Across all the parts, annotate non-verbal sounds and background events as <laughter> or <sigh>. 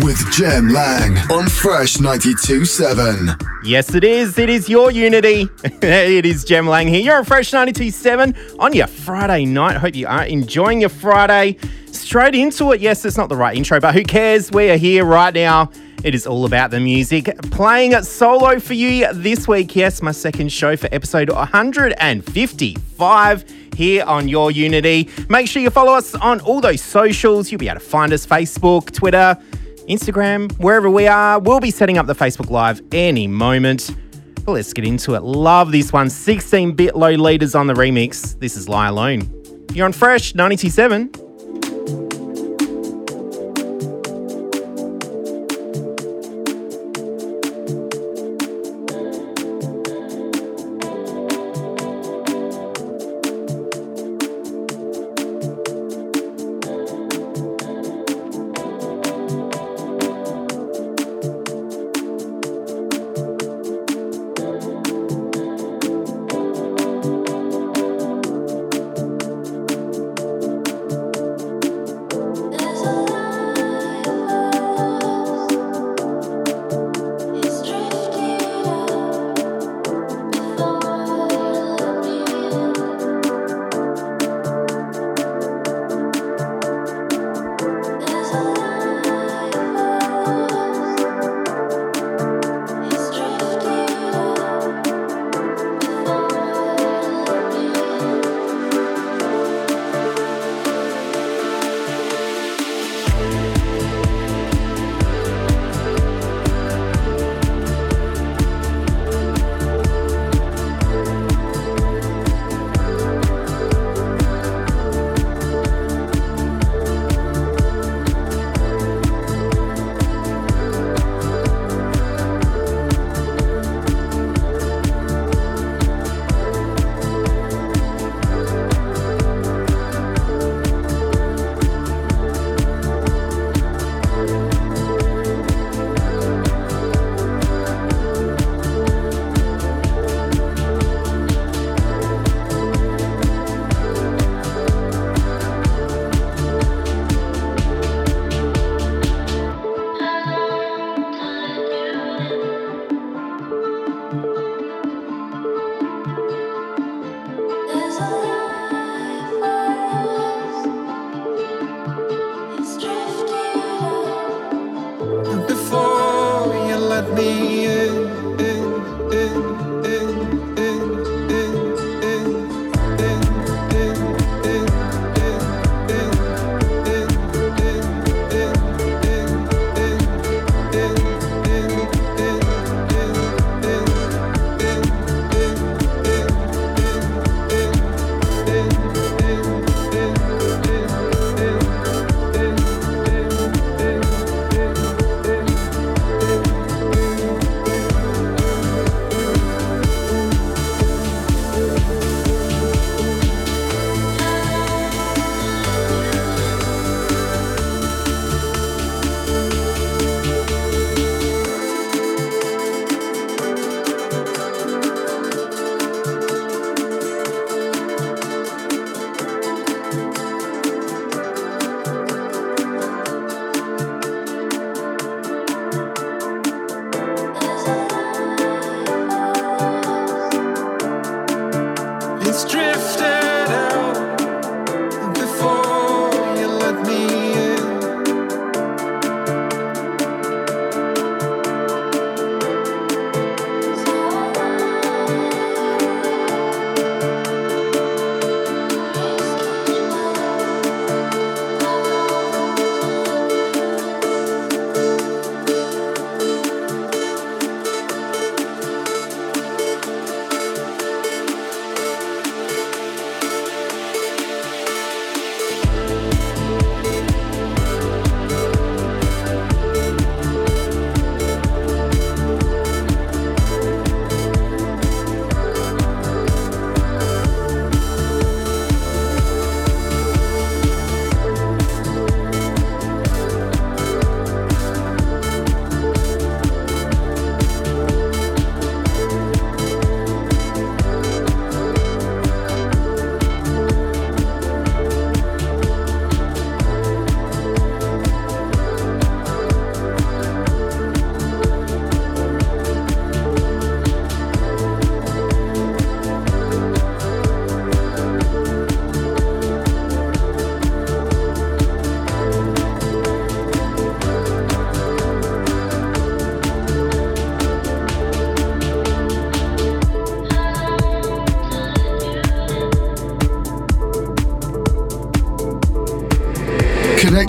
with Jem Lang on Fresh 92.7. Yes, it is. It is your Unity. <laughs> it is Jem Lang here. You're on Fresh 92.7 on your Friday night. Hope you are enjoying your Friday. Straight into it. Yes, it's not the right intro, but who cares? We are here right now. It is all about the music. Playing solo for you this week. Yes, my second show for episode 155 here on Your Unity. Make sure you follow us on all those socials. You'll be able to find us Facebook, Twitter, Instagram, wherever we are. We'll be setting up the Facebook Live any moment. But let's get into it. Love this one. 16 bit Lolitas on the remix. This is Lie Alone. You're on Fresh 927.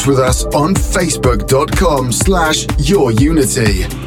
With us on facebook.com slash yourunity.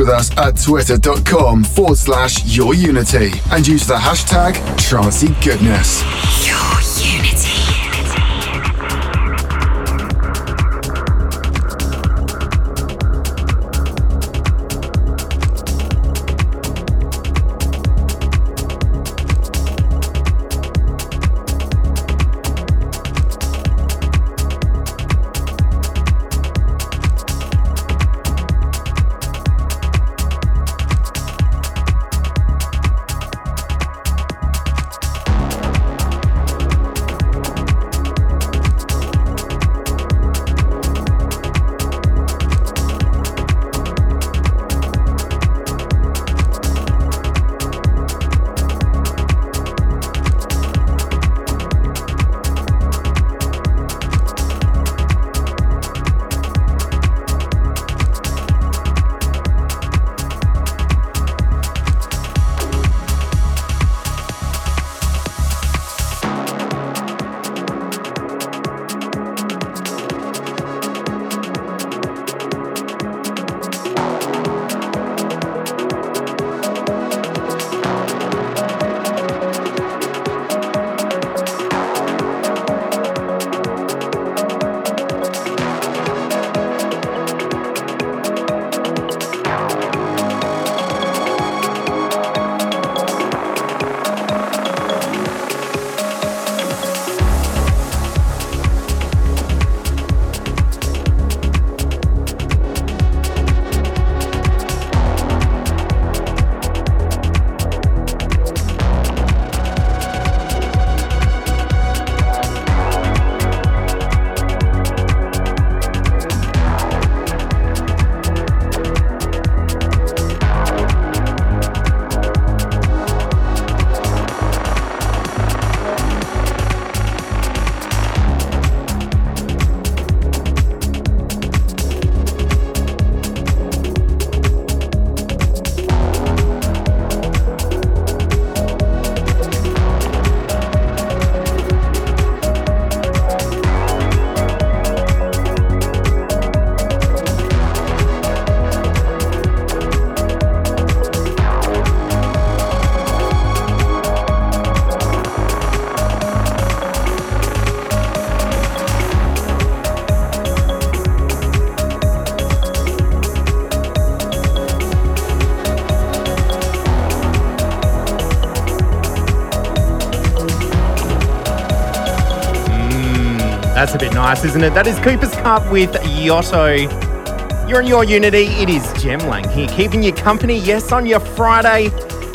With us at twitter.com forward slash your unity. And use the hashtag Trancey isn't it? That is Cooper's Cup with Yotto. You're in your Unity. It is Jem Lang here, keeping you company. Yes, on your Friday.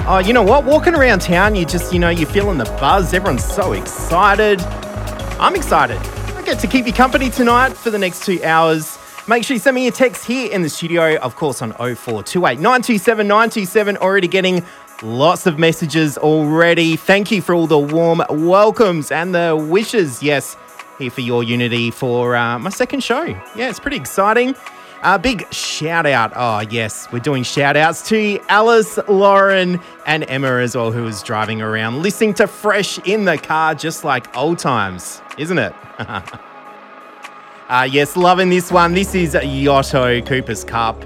Oh, you know what? Walking around town, you just, you know, you're feeling the buzz. Everyone's so excited. I'm excited. I get to keep you company tonight for the next two hours. Make sure you send me a text here in the studio, of course, on 0428 927 927. Already getting lots of messages already. Thank you for all the warm welcomes and the wishes. Yes, here for your Unity for uh, my second show. Yeah, it's pretty exciting. Uh, big shout out. Oh, yes, we're doing shout outs to Alice, Lauren, and Emma as well, who was driving around listening to Fresh in the car, just like old times, isn't it? <laughs> uh, yes, loving this one. This is Yotto Cooper's Cup.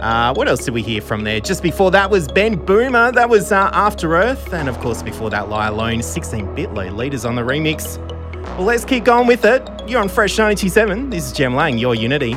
Uh, what else did we hear from there? Just before that was Ben Boomer. That was uh, After Earth. And of course, before that, Lie Alone, 16 bit Lolitas on the remix. Well, let's keep going with it. You're on Fresh 97. This is Jem Lang, your Unity.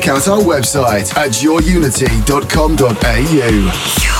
Check out our website at yourunity.com.au.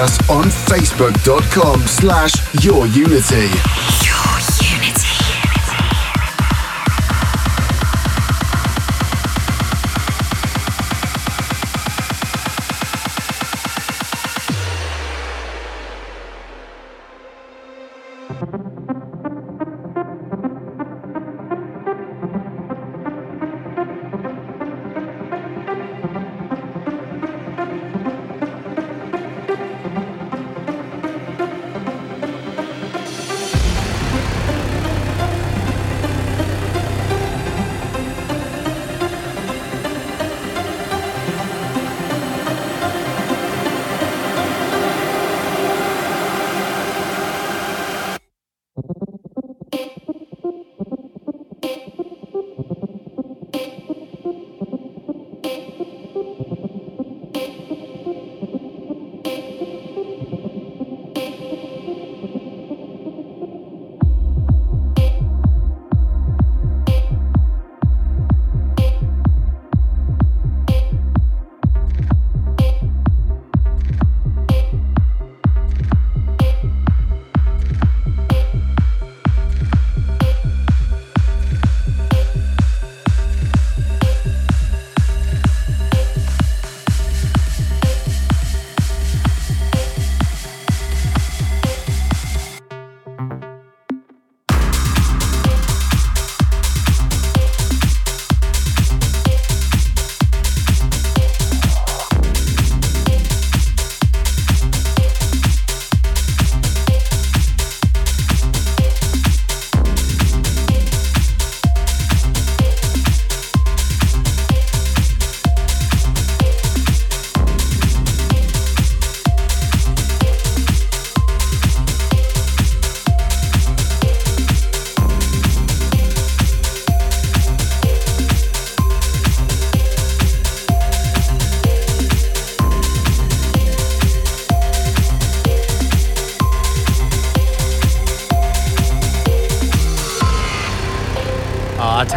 us on facebook.com slash yourunity. Your unity.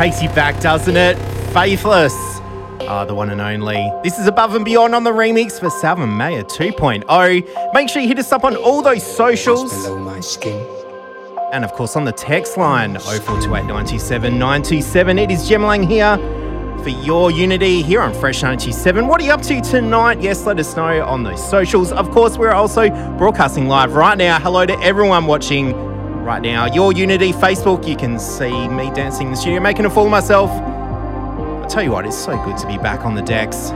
Takes you back, doesn't it? Faithless. Ah, the one and only. This is Above and Beyond on the remix for Salva Mea 2.0. Make sure you hit us up on all those socials. below my skin. And of course on the text line 0428 97 927. It is Jem Lang here for your Unity here on Fresh 97. What are you up to tonight? Yes, let us know on those socials. Of course, we're also broadcasting live right now. Hello to everyone watching right now. Your Unity Facebook, you can see me dancing in the studio, making a fool of myself. I'll tell you what, it's so good to be back on the decks.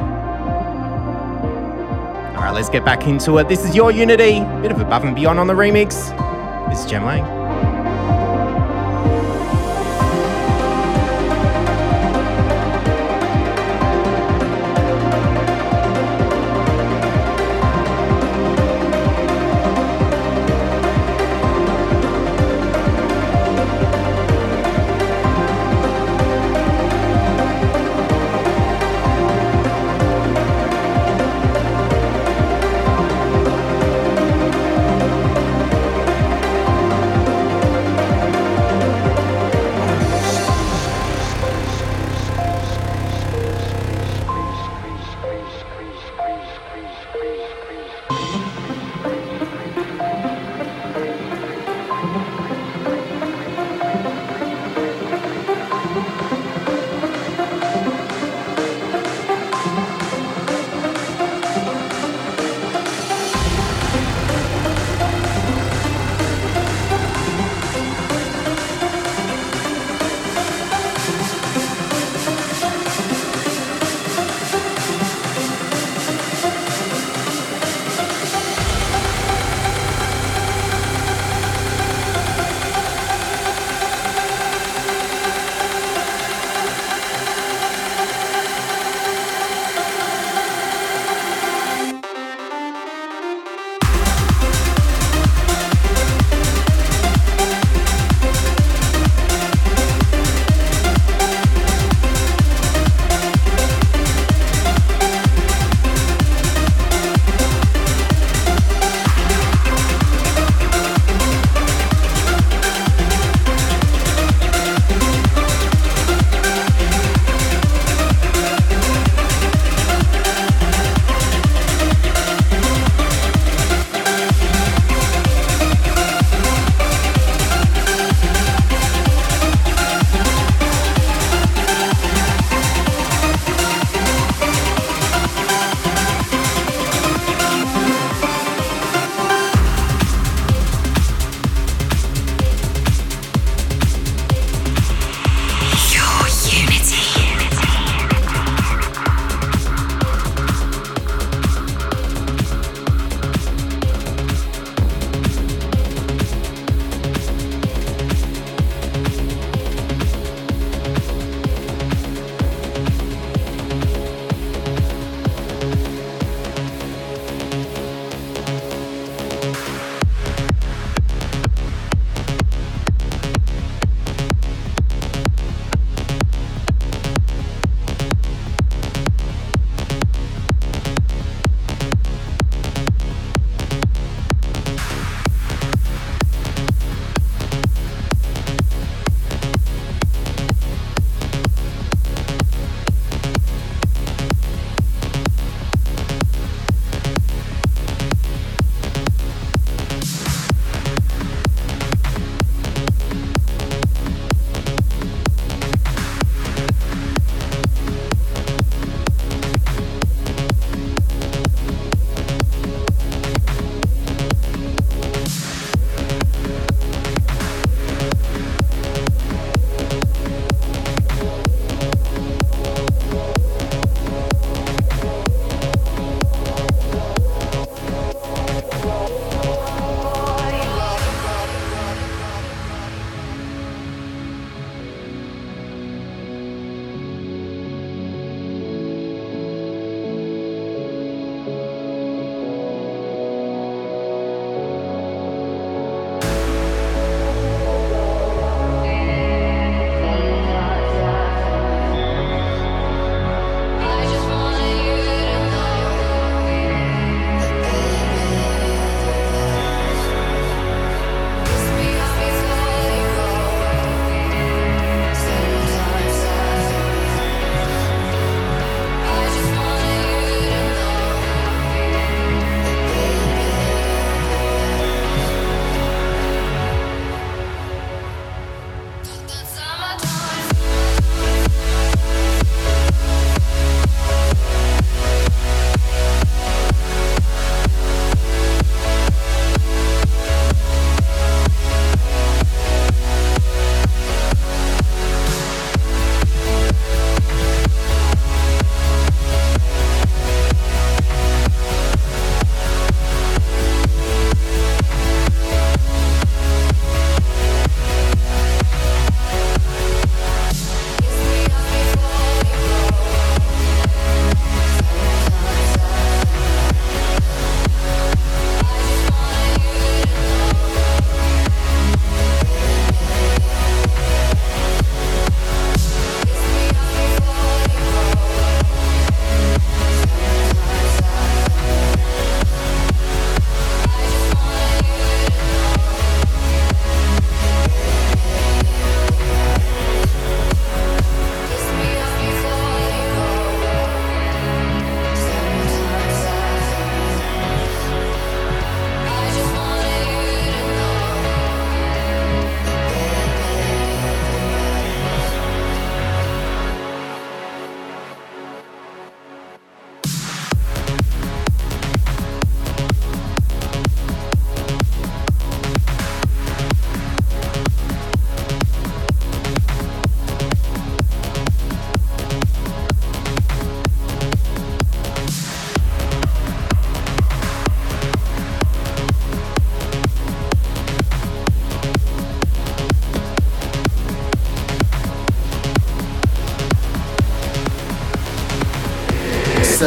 All right, let's get back into it. This is your Unity, bit of above and beyond on the remix. This is Jem Lang.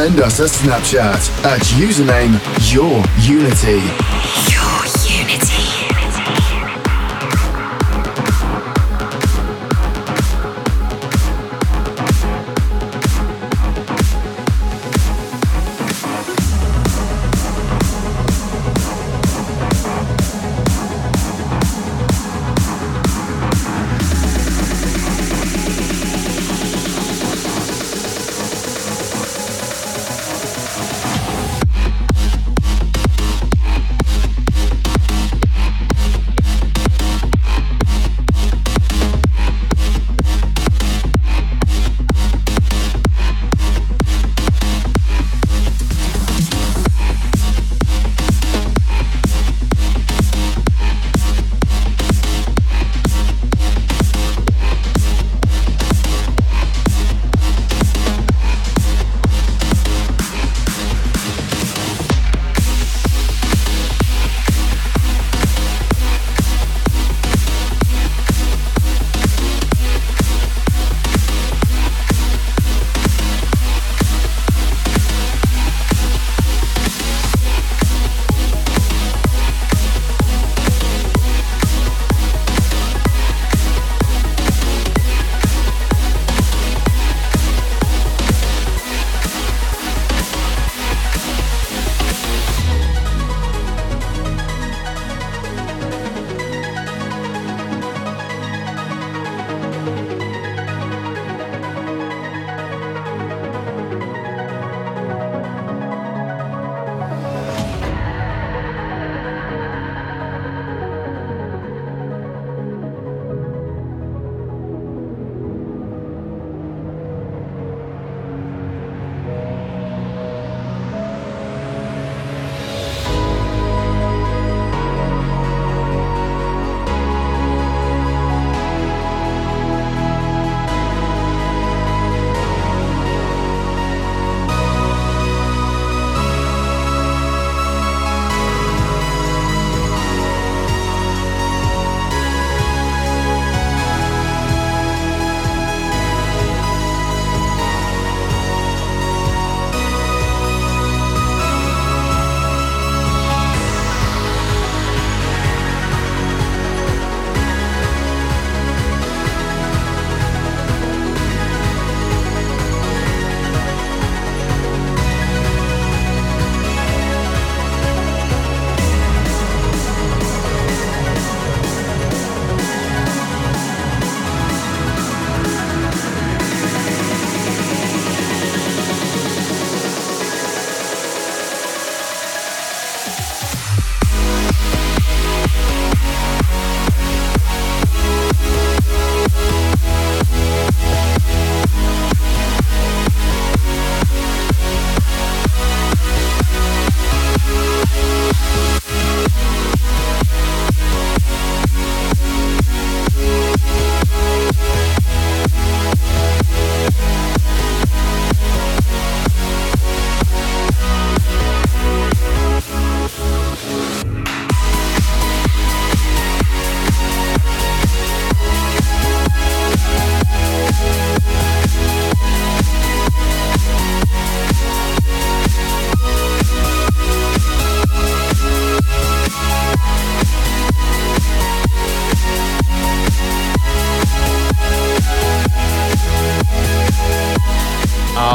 Send us a Snapchat at username Your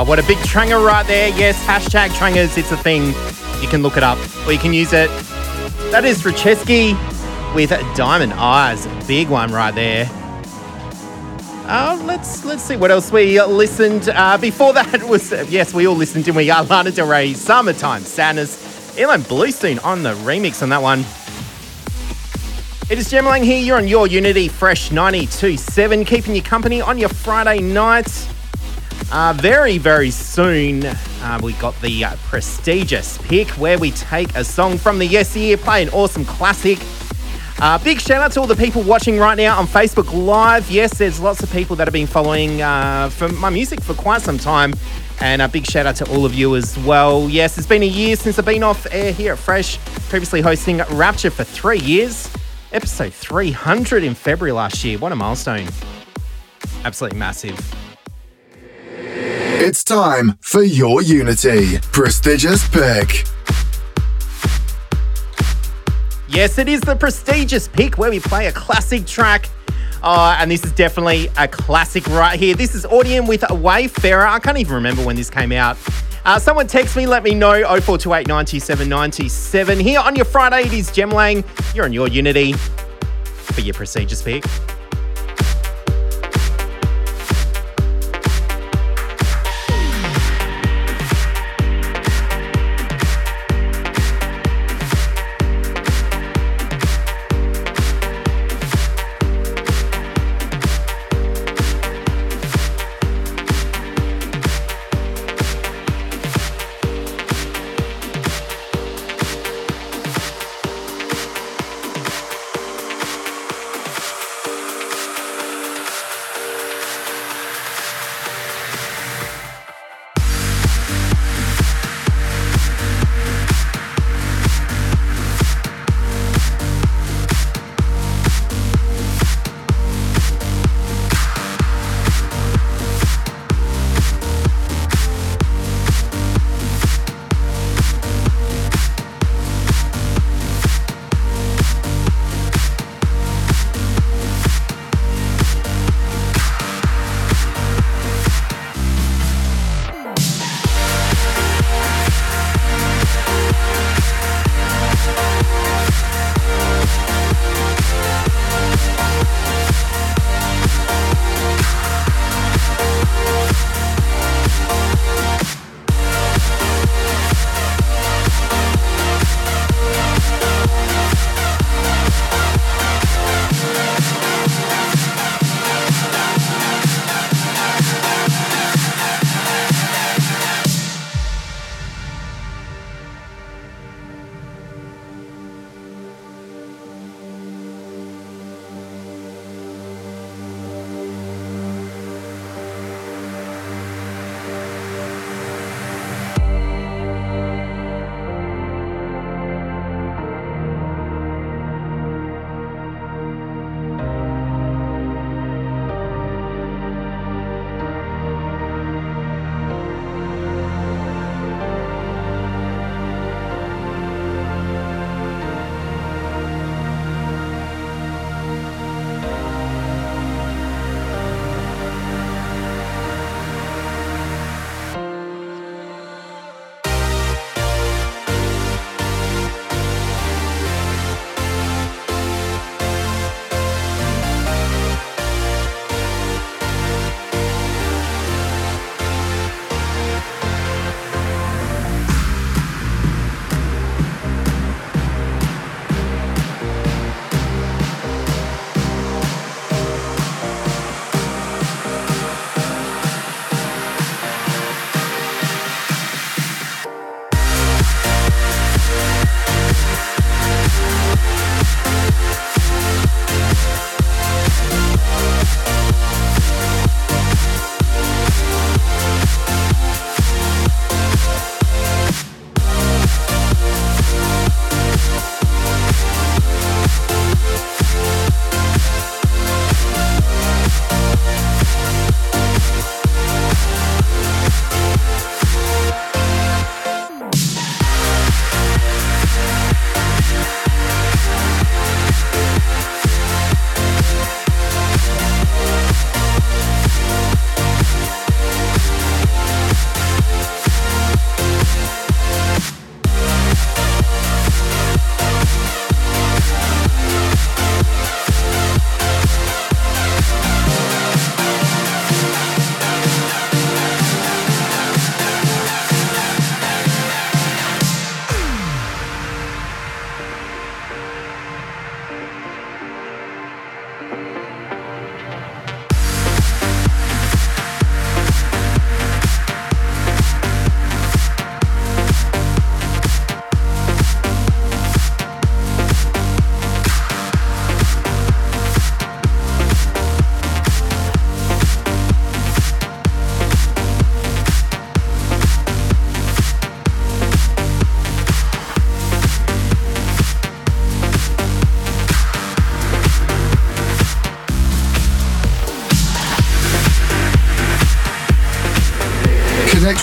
what a big tranger right there. Yes, hashtag trangers, it's a thing. You can look it up or you can use it. That is Wrechiski with Diamond Eyes. Big one right there. Uh, let's let's see what else we listened. Uh, before that <laughs> was yes, we all listened, didn't we? <laughs> Uh, Lana Del Rey, "Summertime Sadness." ilan Bluestone on the remix on that one. It is Jem Lang here. You're on your Unity Fresh 92.7, keeping you company on your Friday nights. Uh, very, very soon, uh, we got the uh, prestigious pick where we take a song from the Yes Year, play an awesome classic. Uh, big shout out to all the people watching right now on Facebook Live. Yes, there's lots of people that have been following uh, for my music for quite some time. And a big shout out to all of you as well. Yes, it's been a year since I've been off air here at Fresh, previously hosting Rapture for three years. Episode 300 in February last year. What a milestone! Absolutely massive. It's time for your Unity prestigious pick. Yes, it is the prestigious pick where we play a classic track. Uh, and this is definitely a classic right here. This is Audien with a Wayfarer. I can't even remember when this came out. Uh, someone text me, let me know. 0428 97 97. Here on your Friday, it is Jem Lang. You're on your Unity for your prestigious pick.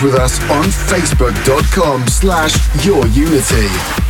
With us on facebook.com slash yourunity.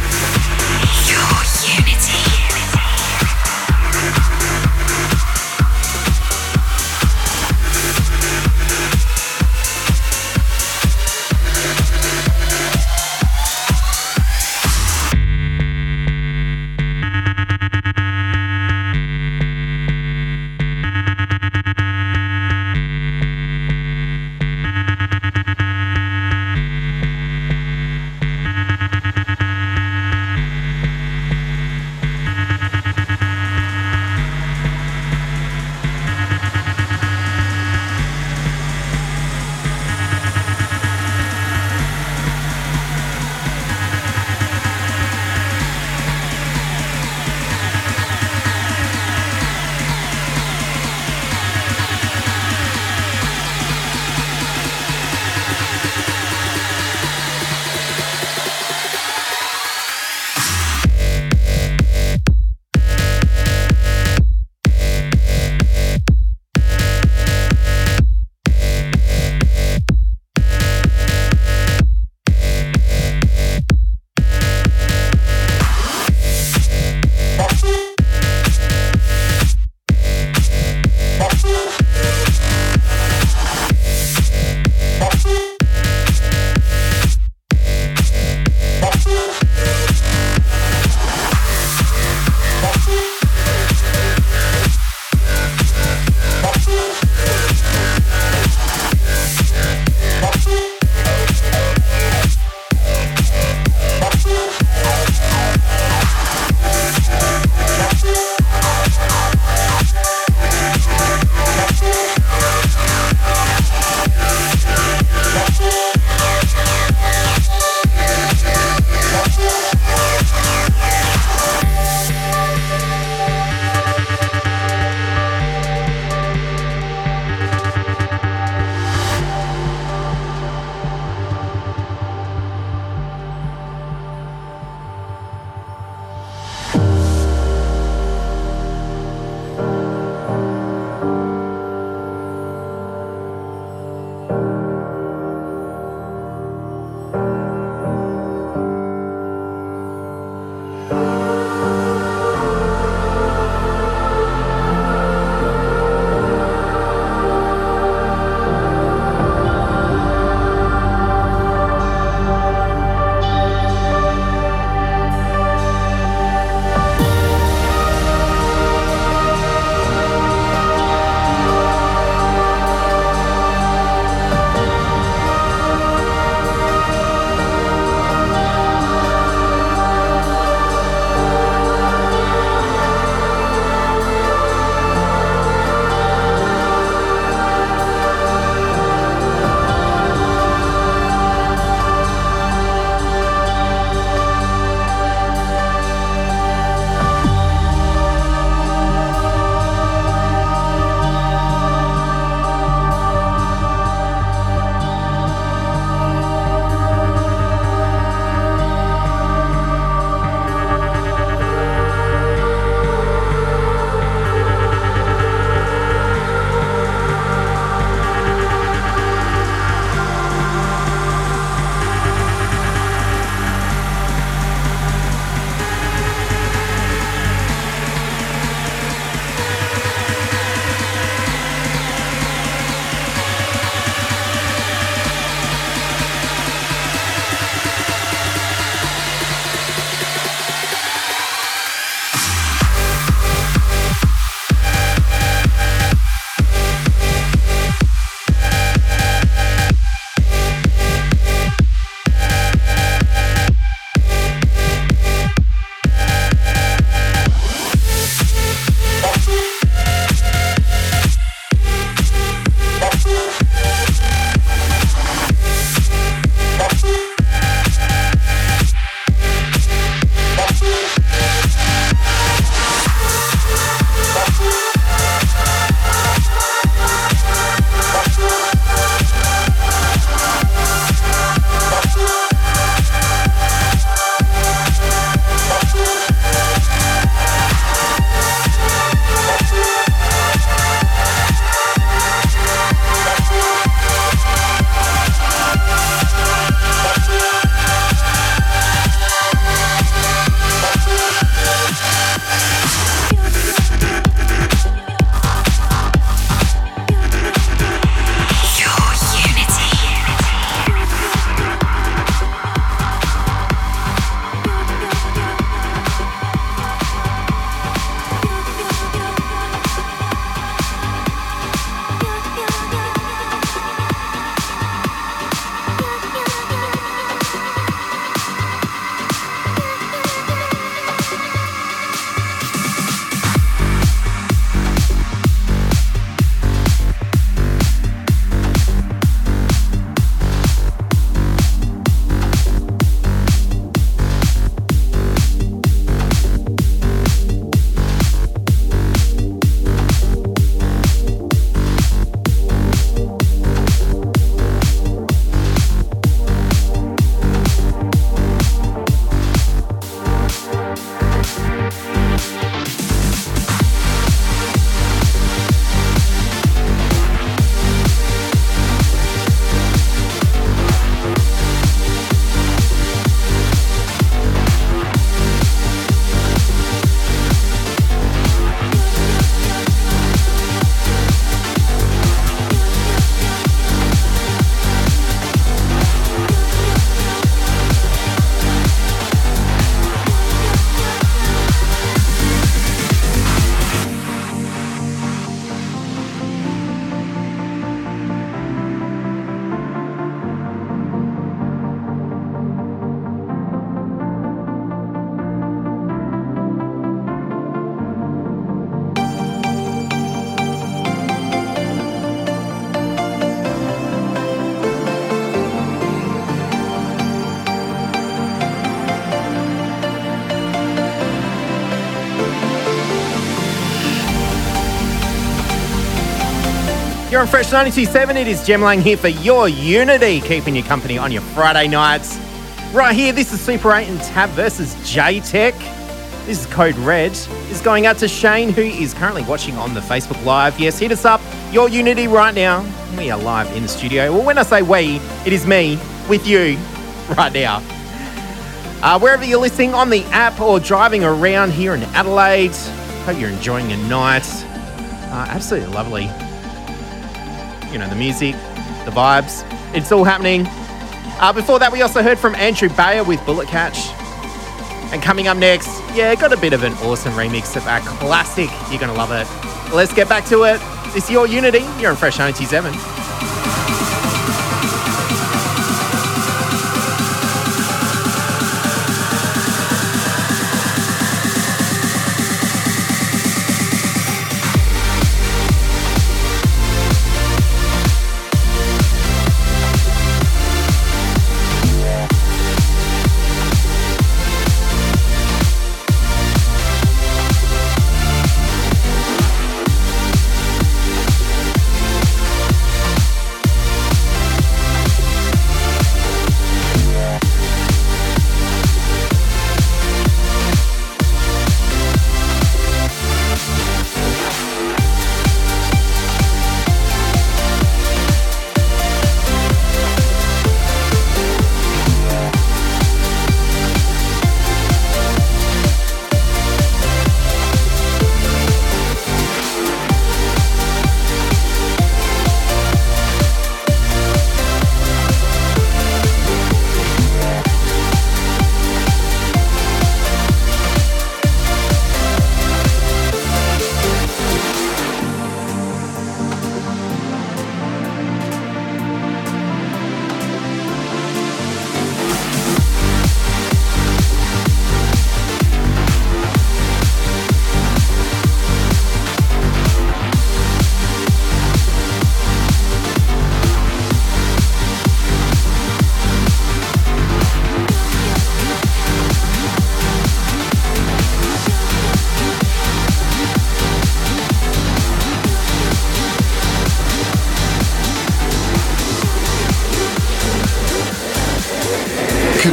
You're on Fresh 92.7. It is Jem Lang here for your Unity, keeping you company on your Friday nights. Right here, this is Super 8 and Tab versus Jaytech. This is Code Red. This is going out to Shane, who is currently watching on the Facebook Live. Yes, hit us up, your Unity right now. We are live in the studio. Well, when I say we, it is me with you <laughs> right now. Uh, wherever you're listening on the app or driving around here in Adelaide, hope you're enjoying your night. Uh, absolutely lovely. You know, the music, the vibes, it's all happening. Uh, before that, we also heard from Andrew Bayer with Bullet Catch. And coming up next, yeah, got a bit of an awesome remix of our classic. You're going to love it. Let's get back to it. It's your Unity. You're on Fresh 97.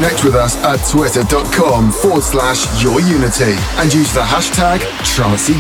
Connect with us at twitter.com forward slash your unity and use the hashtag Trancy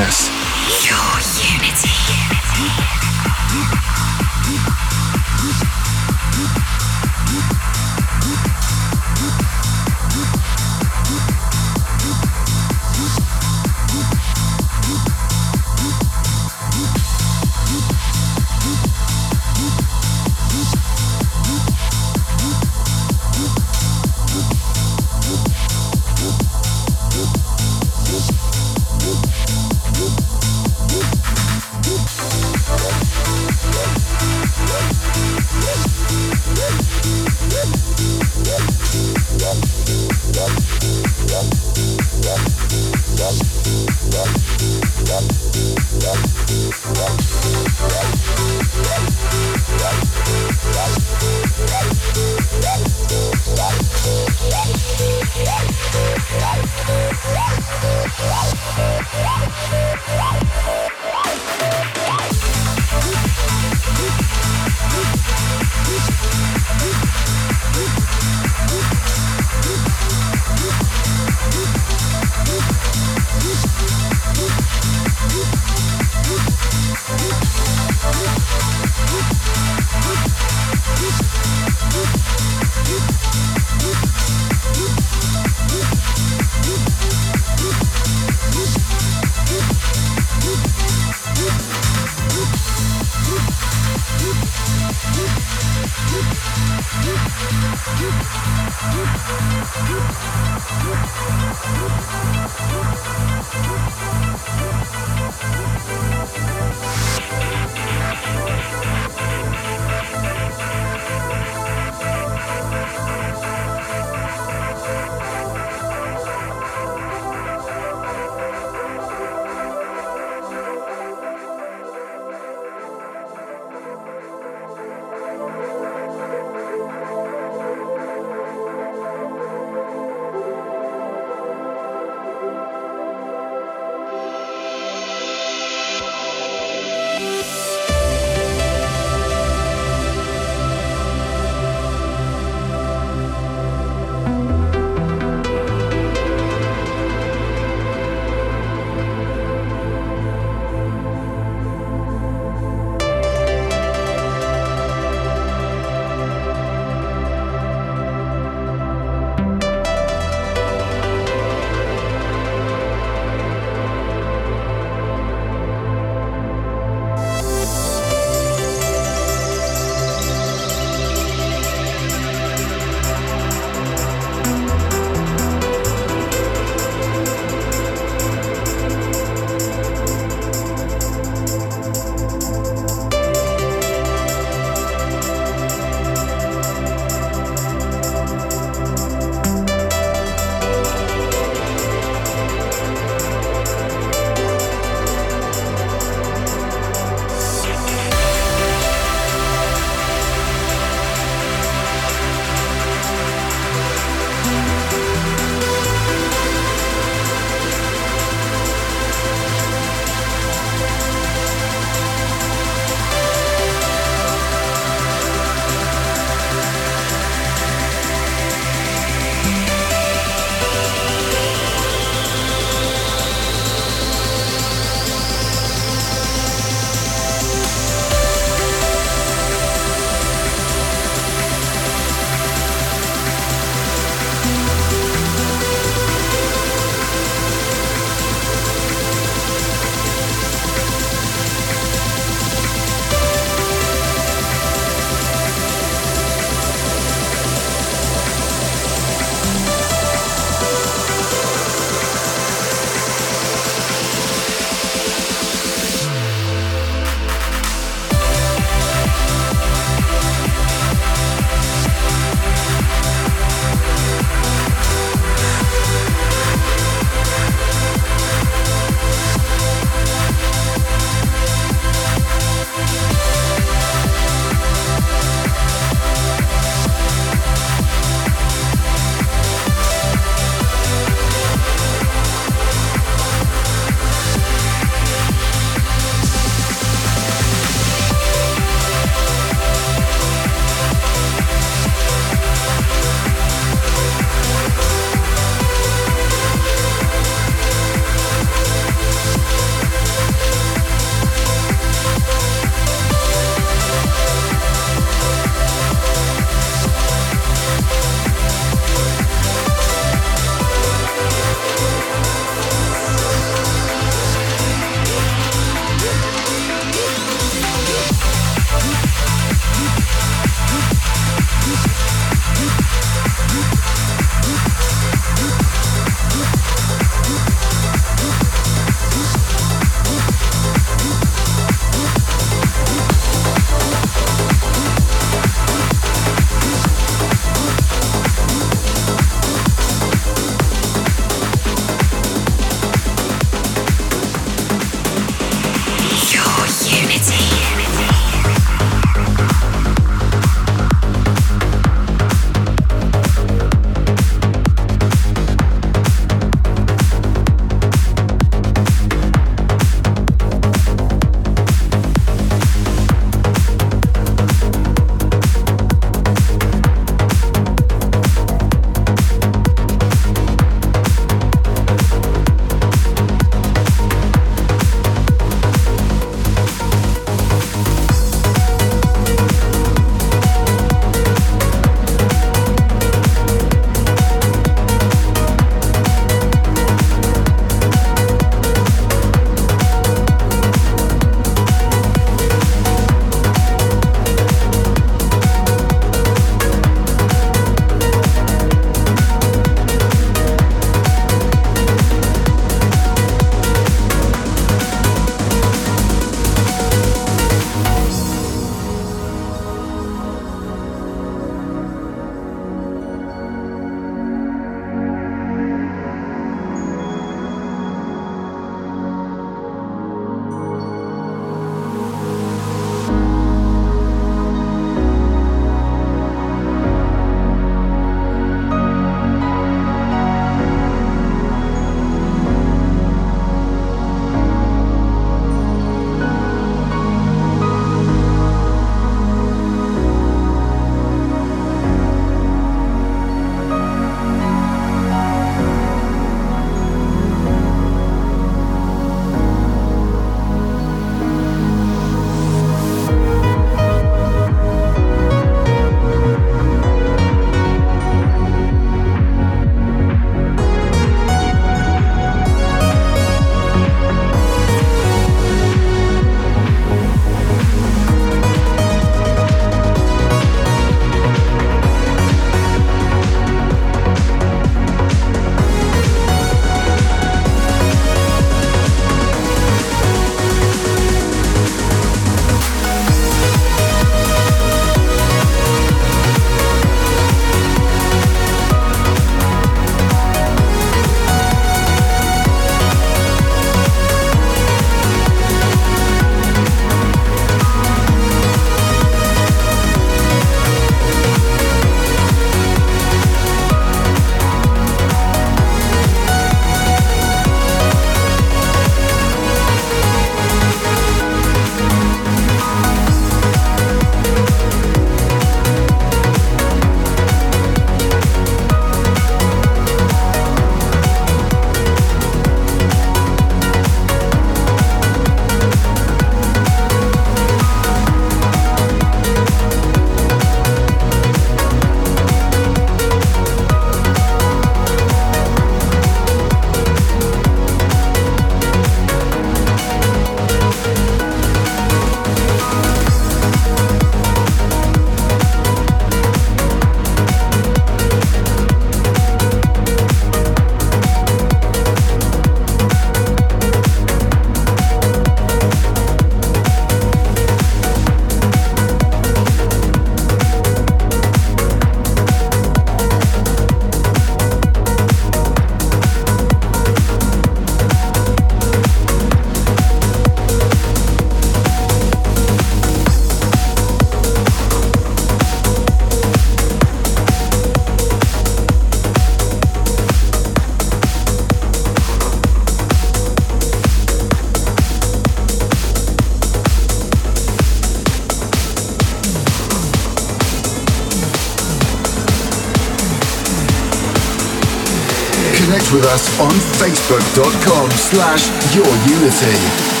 with us on facebook.com slash yourunity.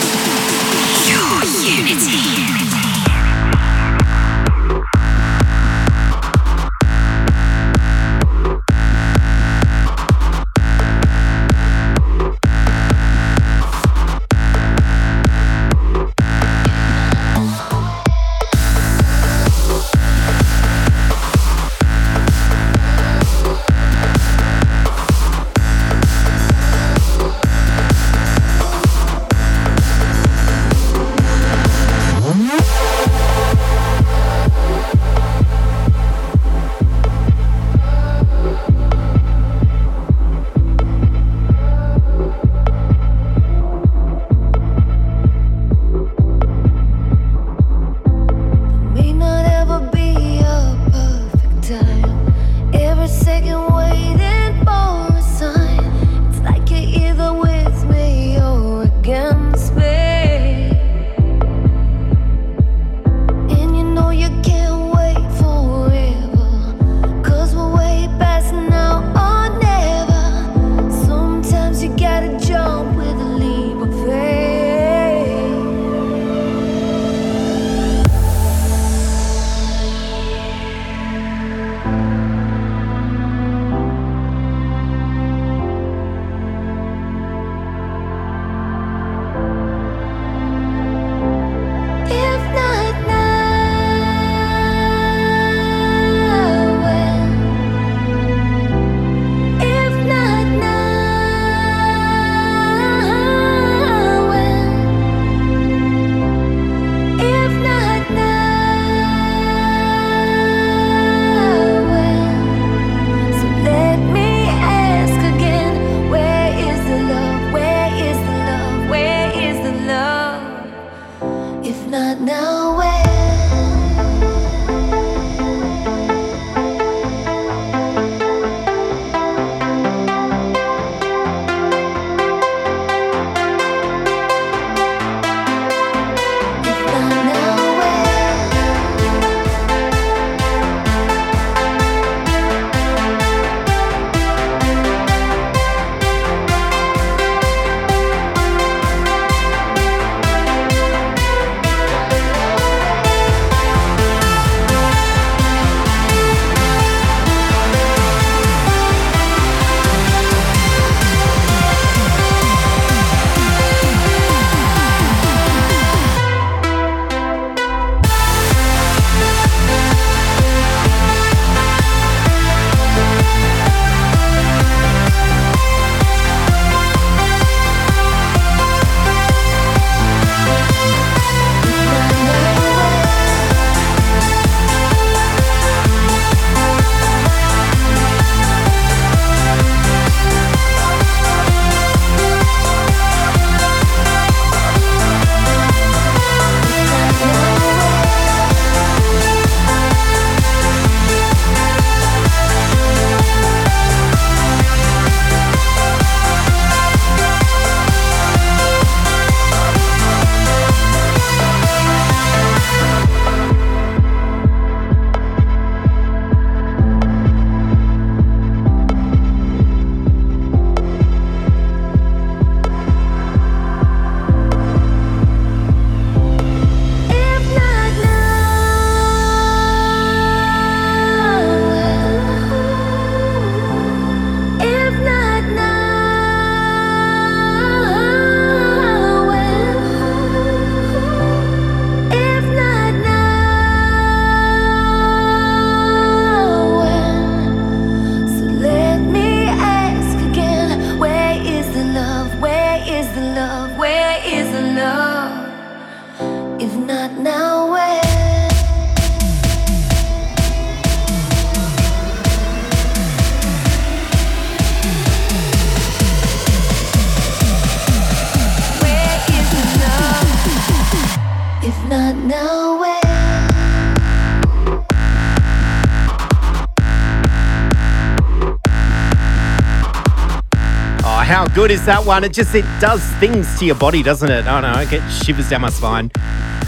Good is that one? It just it does things to your body, doesn't it? I don't know, it gets shivers down my spine.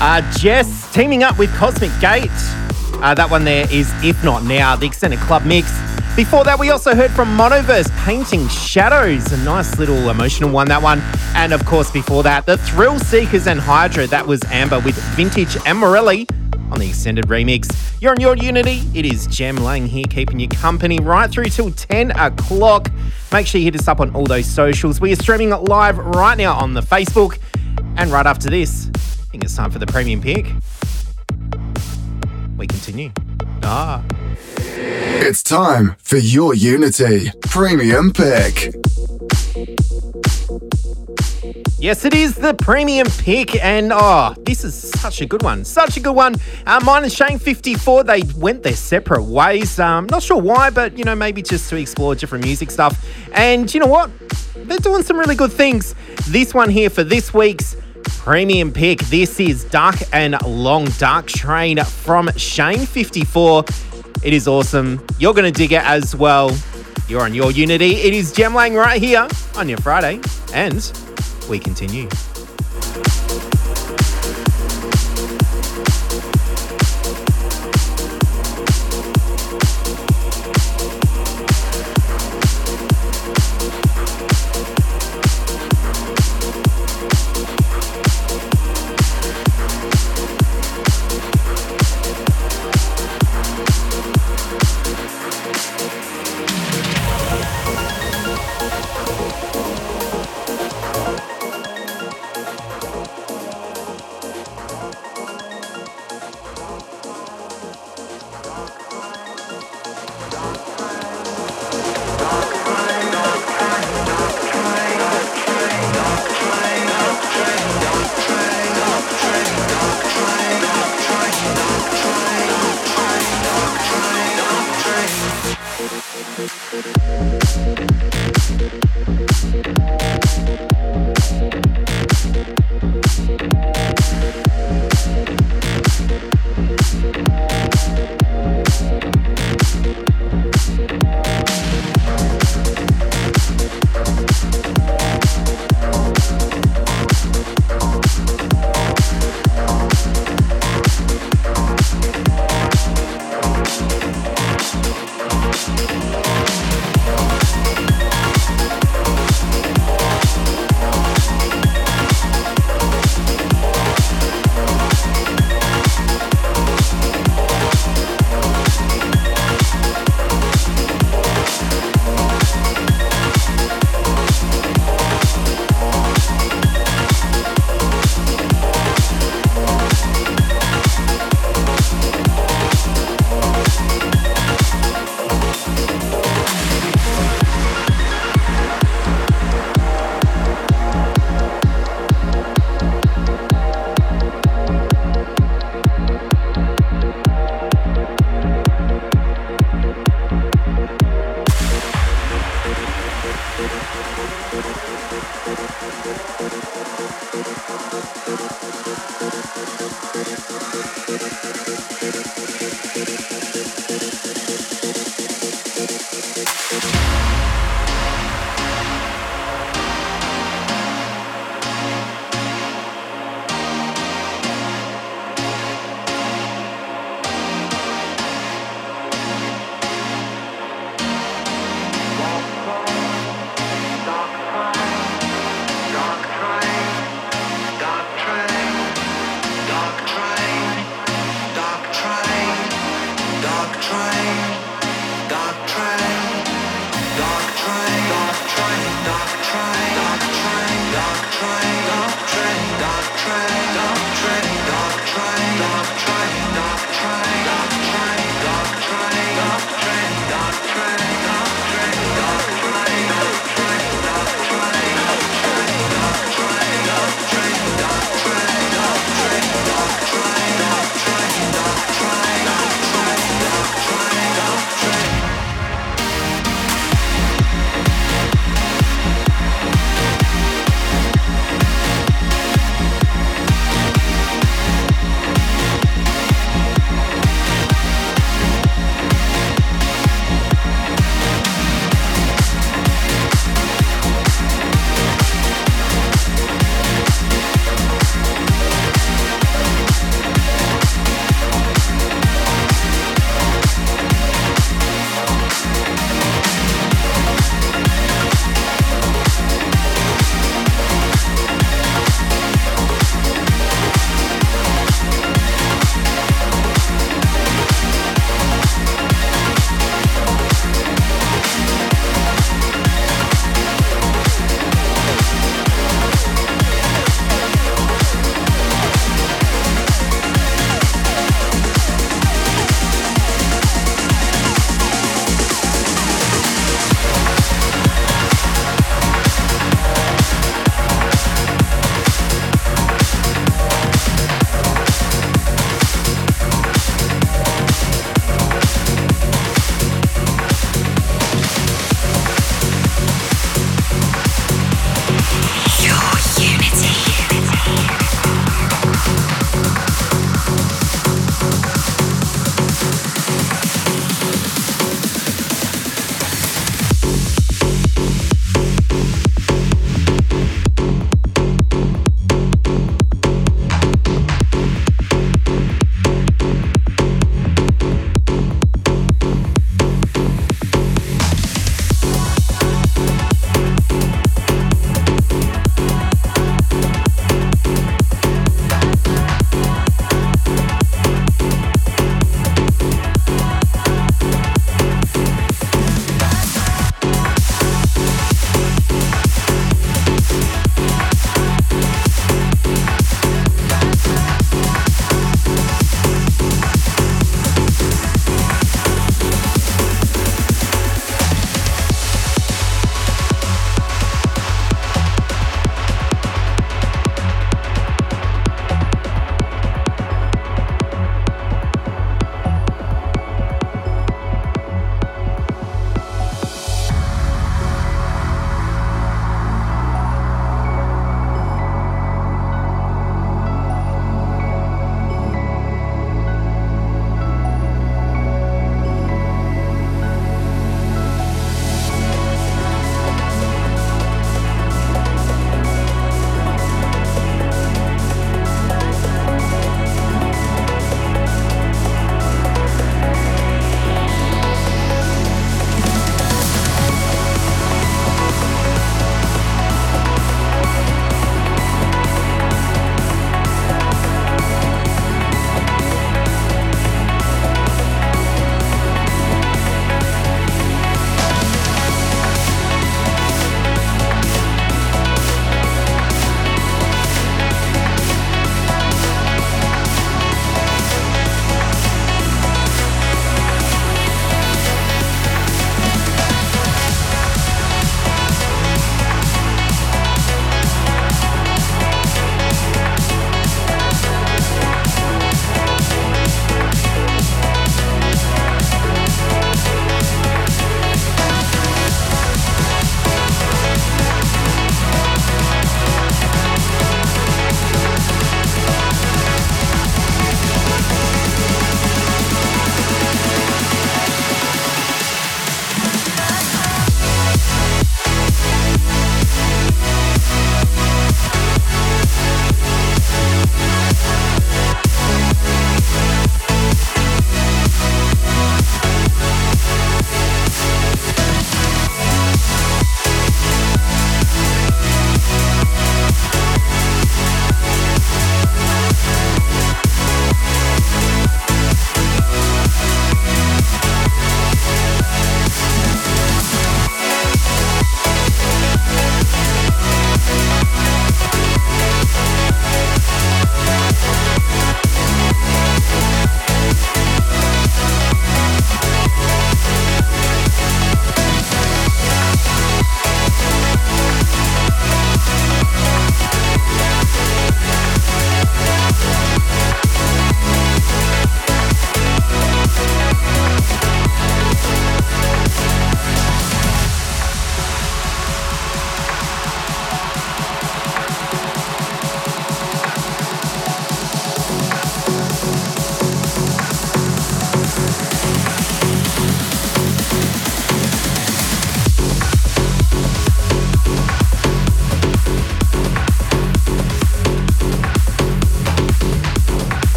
Uh, JES teaming up with Cosmic Gate. Uh, that one there is If Not Now, the extended club mix. Before that, we also heard from Monoverse Painting Shadows, a nice little emotional one, that one. And of course, before that, the Thrill Seekers and Hydra, that was Amber with Vintage and Morelli on the extended remix. You're on your Unity. It is Jem Lang here, keeping you company right through till 10 o'clock. Make sure you hit us up on all those socials. We are streaming live right now on the Facebook. And right after this, I think it's time for the premium pick. We continue. Ah. It's time for your Unity Premium Pick. Yes, it is the premium pick, and oh, this is such a good one. Such a good one. Uh, Myon and Shane 54, they went their separate ways. Um, not sure why, but you know, maybe just to explore different music stuff. And you know what? They're doing some really good things. This one here for this week's premium pick. This is Dark and Long Dark Train from Shane 54. It is awesome. You're going to dig it as well. You're on your Unity. It is Jem Lang right here on your Friday. And we continue.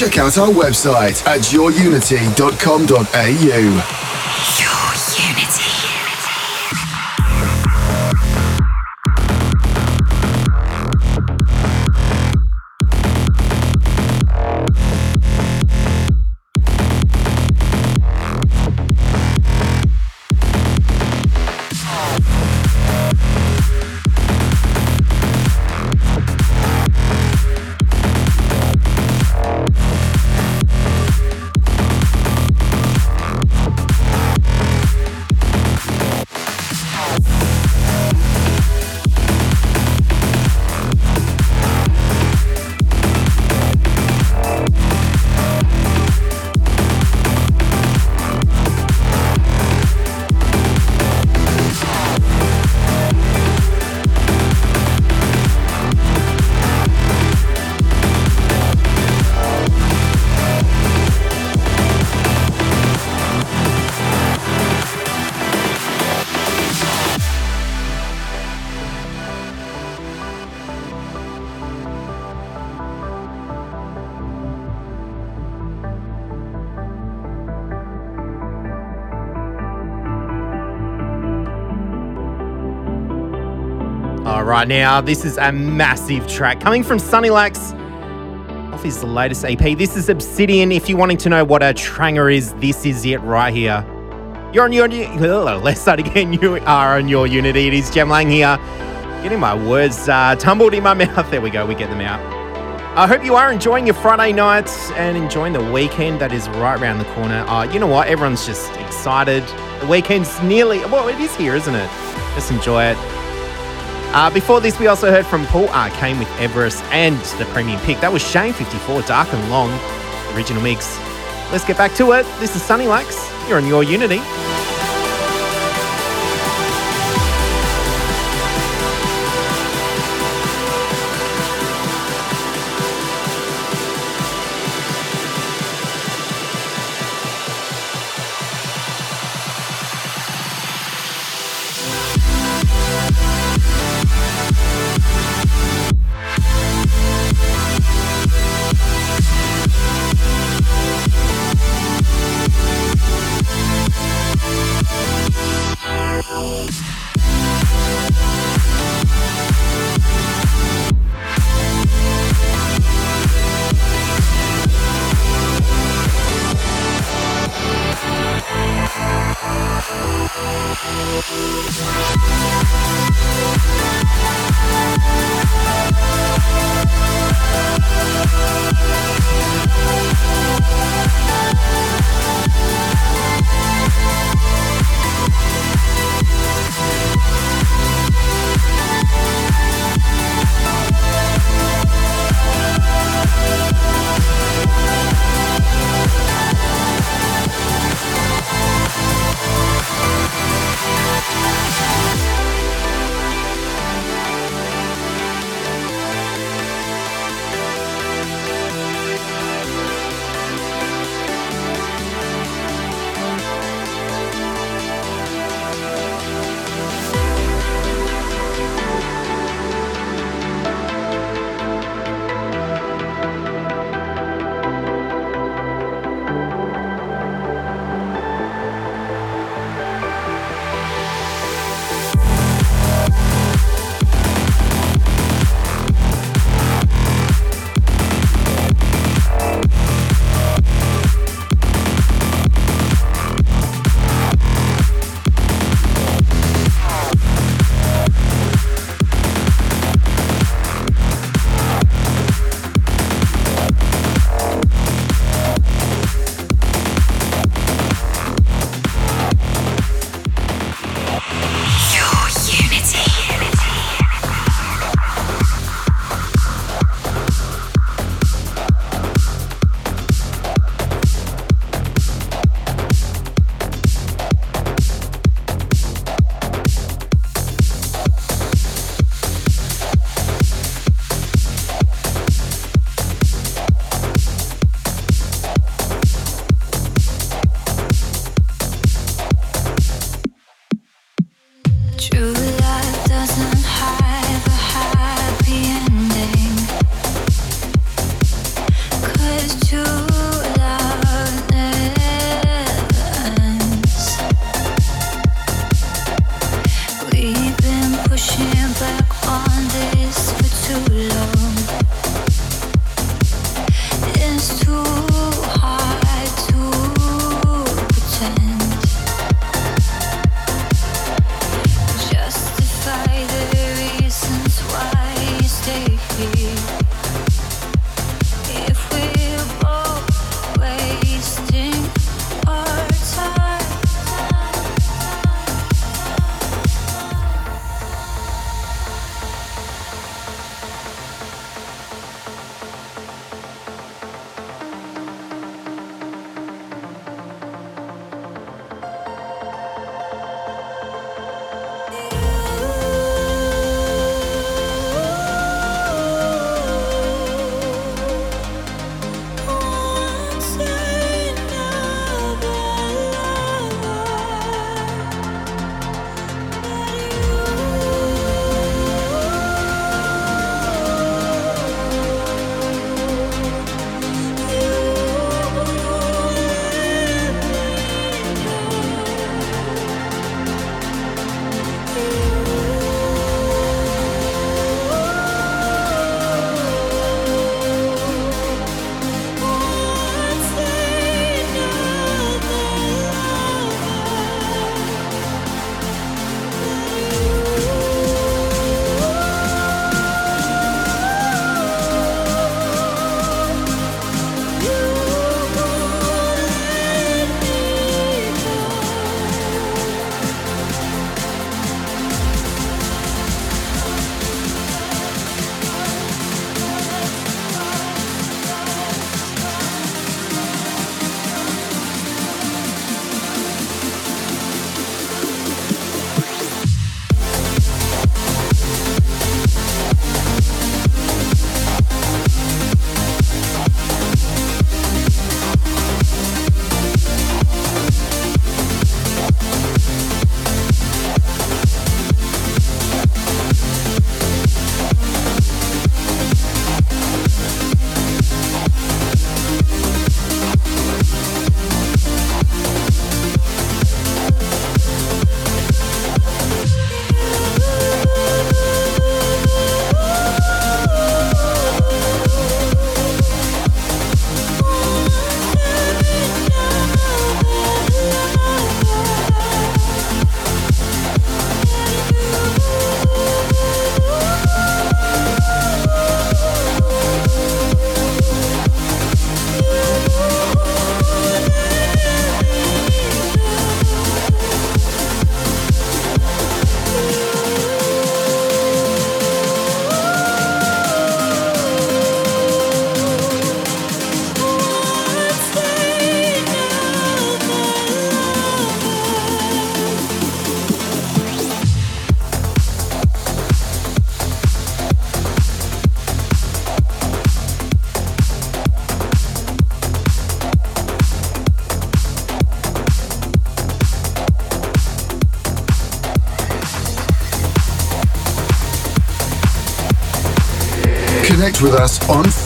Check out our website at yourunity.com.au. right now. This is a massive track coming from Sunny Lax off his latest EP. This is Obsydian. If you're wanting to know what a tranger is, this is it right here. You're on your. <laughs> Let's start again. <laughs> You are on your Unity. It is Jem Lang here. Getting my words uh, tumbled in my <laughs> mouth. There we go. We get them out. I hope you are enjoying your Friday nights and enjoying the weekend that is right around the corner. Uh, you know what? Everyone's just excited. The weekend's nearly, well, it is here, isn't it? Just enjoy it. Uh, before this, we also heard from Paul Arcane with Everest and the premium pick. That was Shane 54, Dark and Long, original mix. Let's get back to it. This is Sunny Lax. You're on your Unity.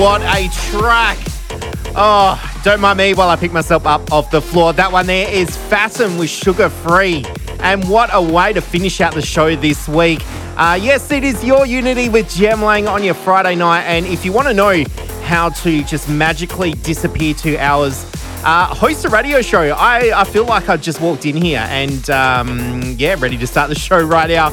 What a track. Oh, don't mind me while I pick myself up off the floor. That one there is Fatum with Sugar Free. And what a way to finish out the show this week. Uh, yes, it is your Unity with Jem Lang on your Friday night. And if you want to know how to just magically disappear two hours, uh, host a radio show. I, I feel like I just walked in here and um, yeah, ready to start the show right now.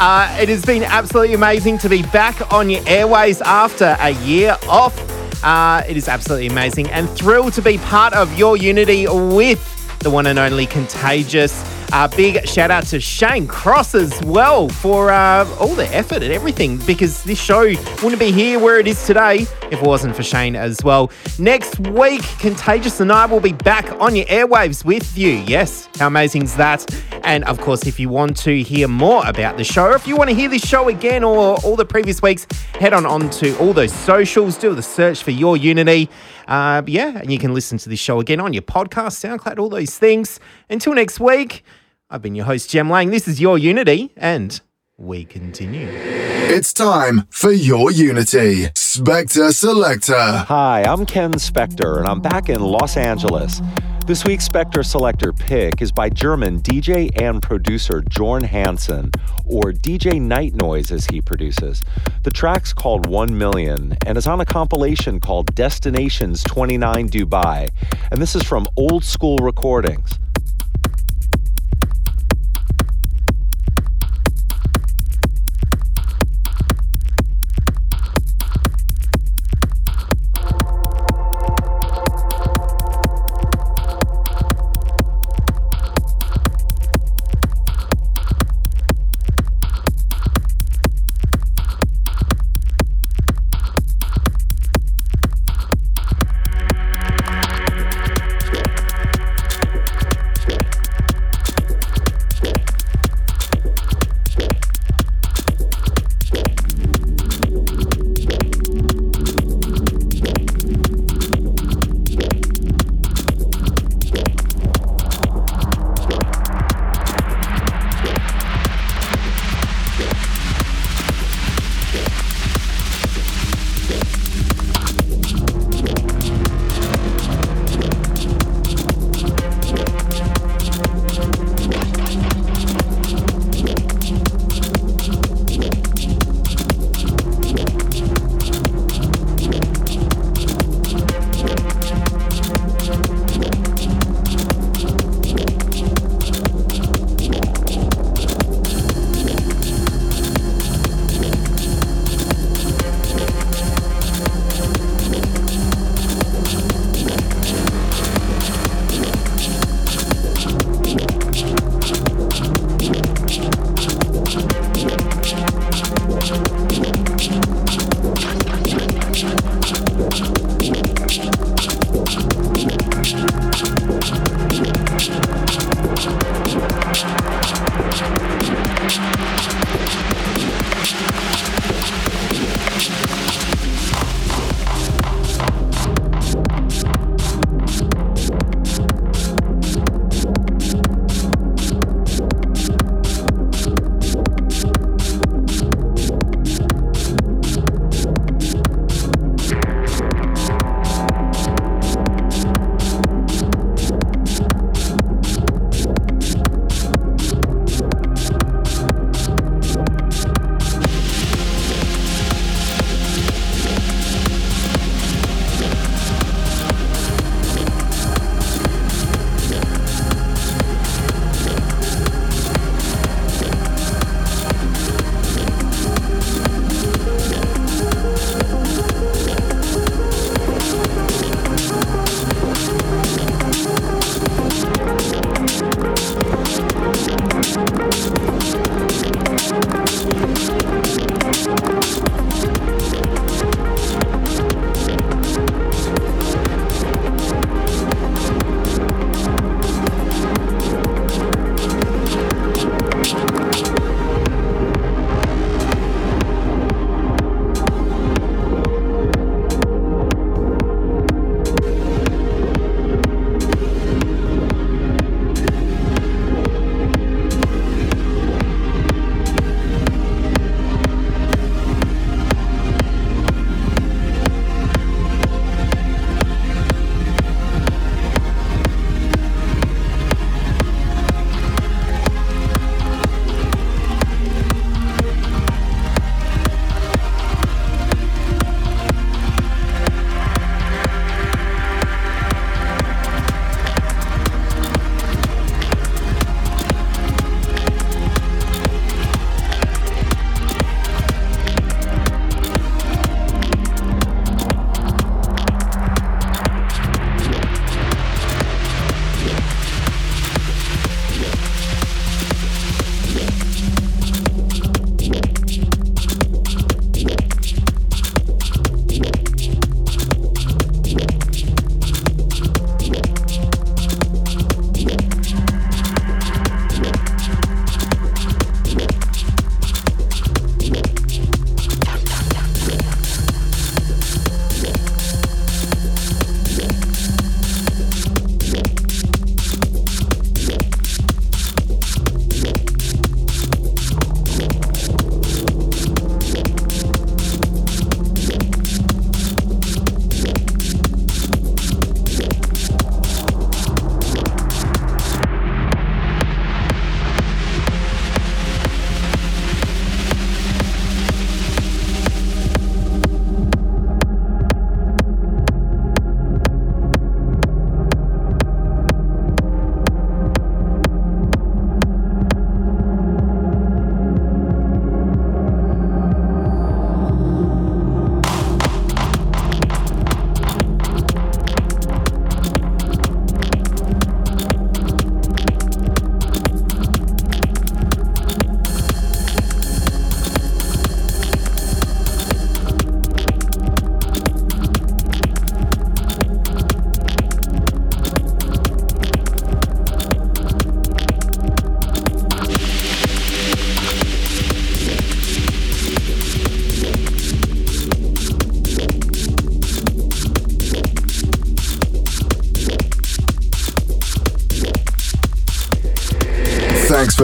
Uh, it has been absolutely amazing to be back on your airways after a year off. Uh, it is absolutely amazing and thrilled to be part of your unity with the one and only Contagious. Uh, big shout out to Shane Cross as well for uh, all the effort and everything because this show wouldn't be here where it is today if it wasn't for Shane as well. Next week, Contagious and I will be back on your airwaves with you. Yes, how amazing is that? And of course, if you want to hear more about the show, or if you want to hear this show again or all the previous weeks, head on onto all those socials, do the search for Your Unity. Uh, yeah, and you can listen to this show again on your podcast, SoundCloud, all those things. Until next week. I've been your host, Jem Lang. This is Your Unity, and we continue. It's time for Your Unity. Spectre Selector. Hi, I'm Ken Spectre, and I'm back in Los Angeles. This week's Spectre Selector pick is by German DJ and producer Jorn Hansen, or DJ Night Noise as he produces. The track's called 1 Million and is on a compilation called Destinations 29 Dubai, and this is from Old School Recordings.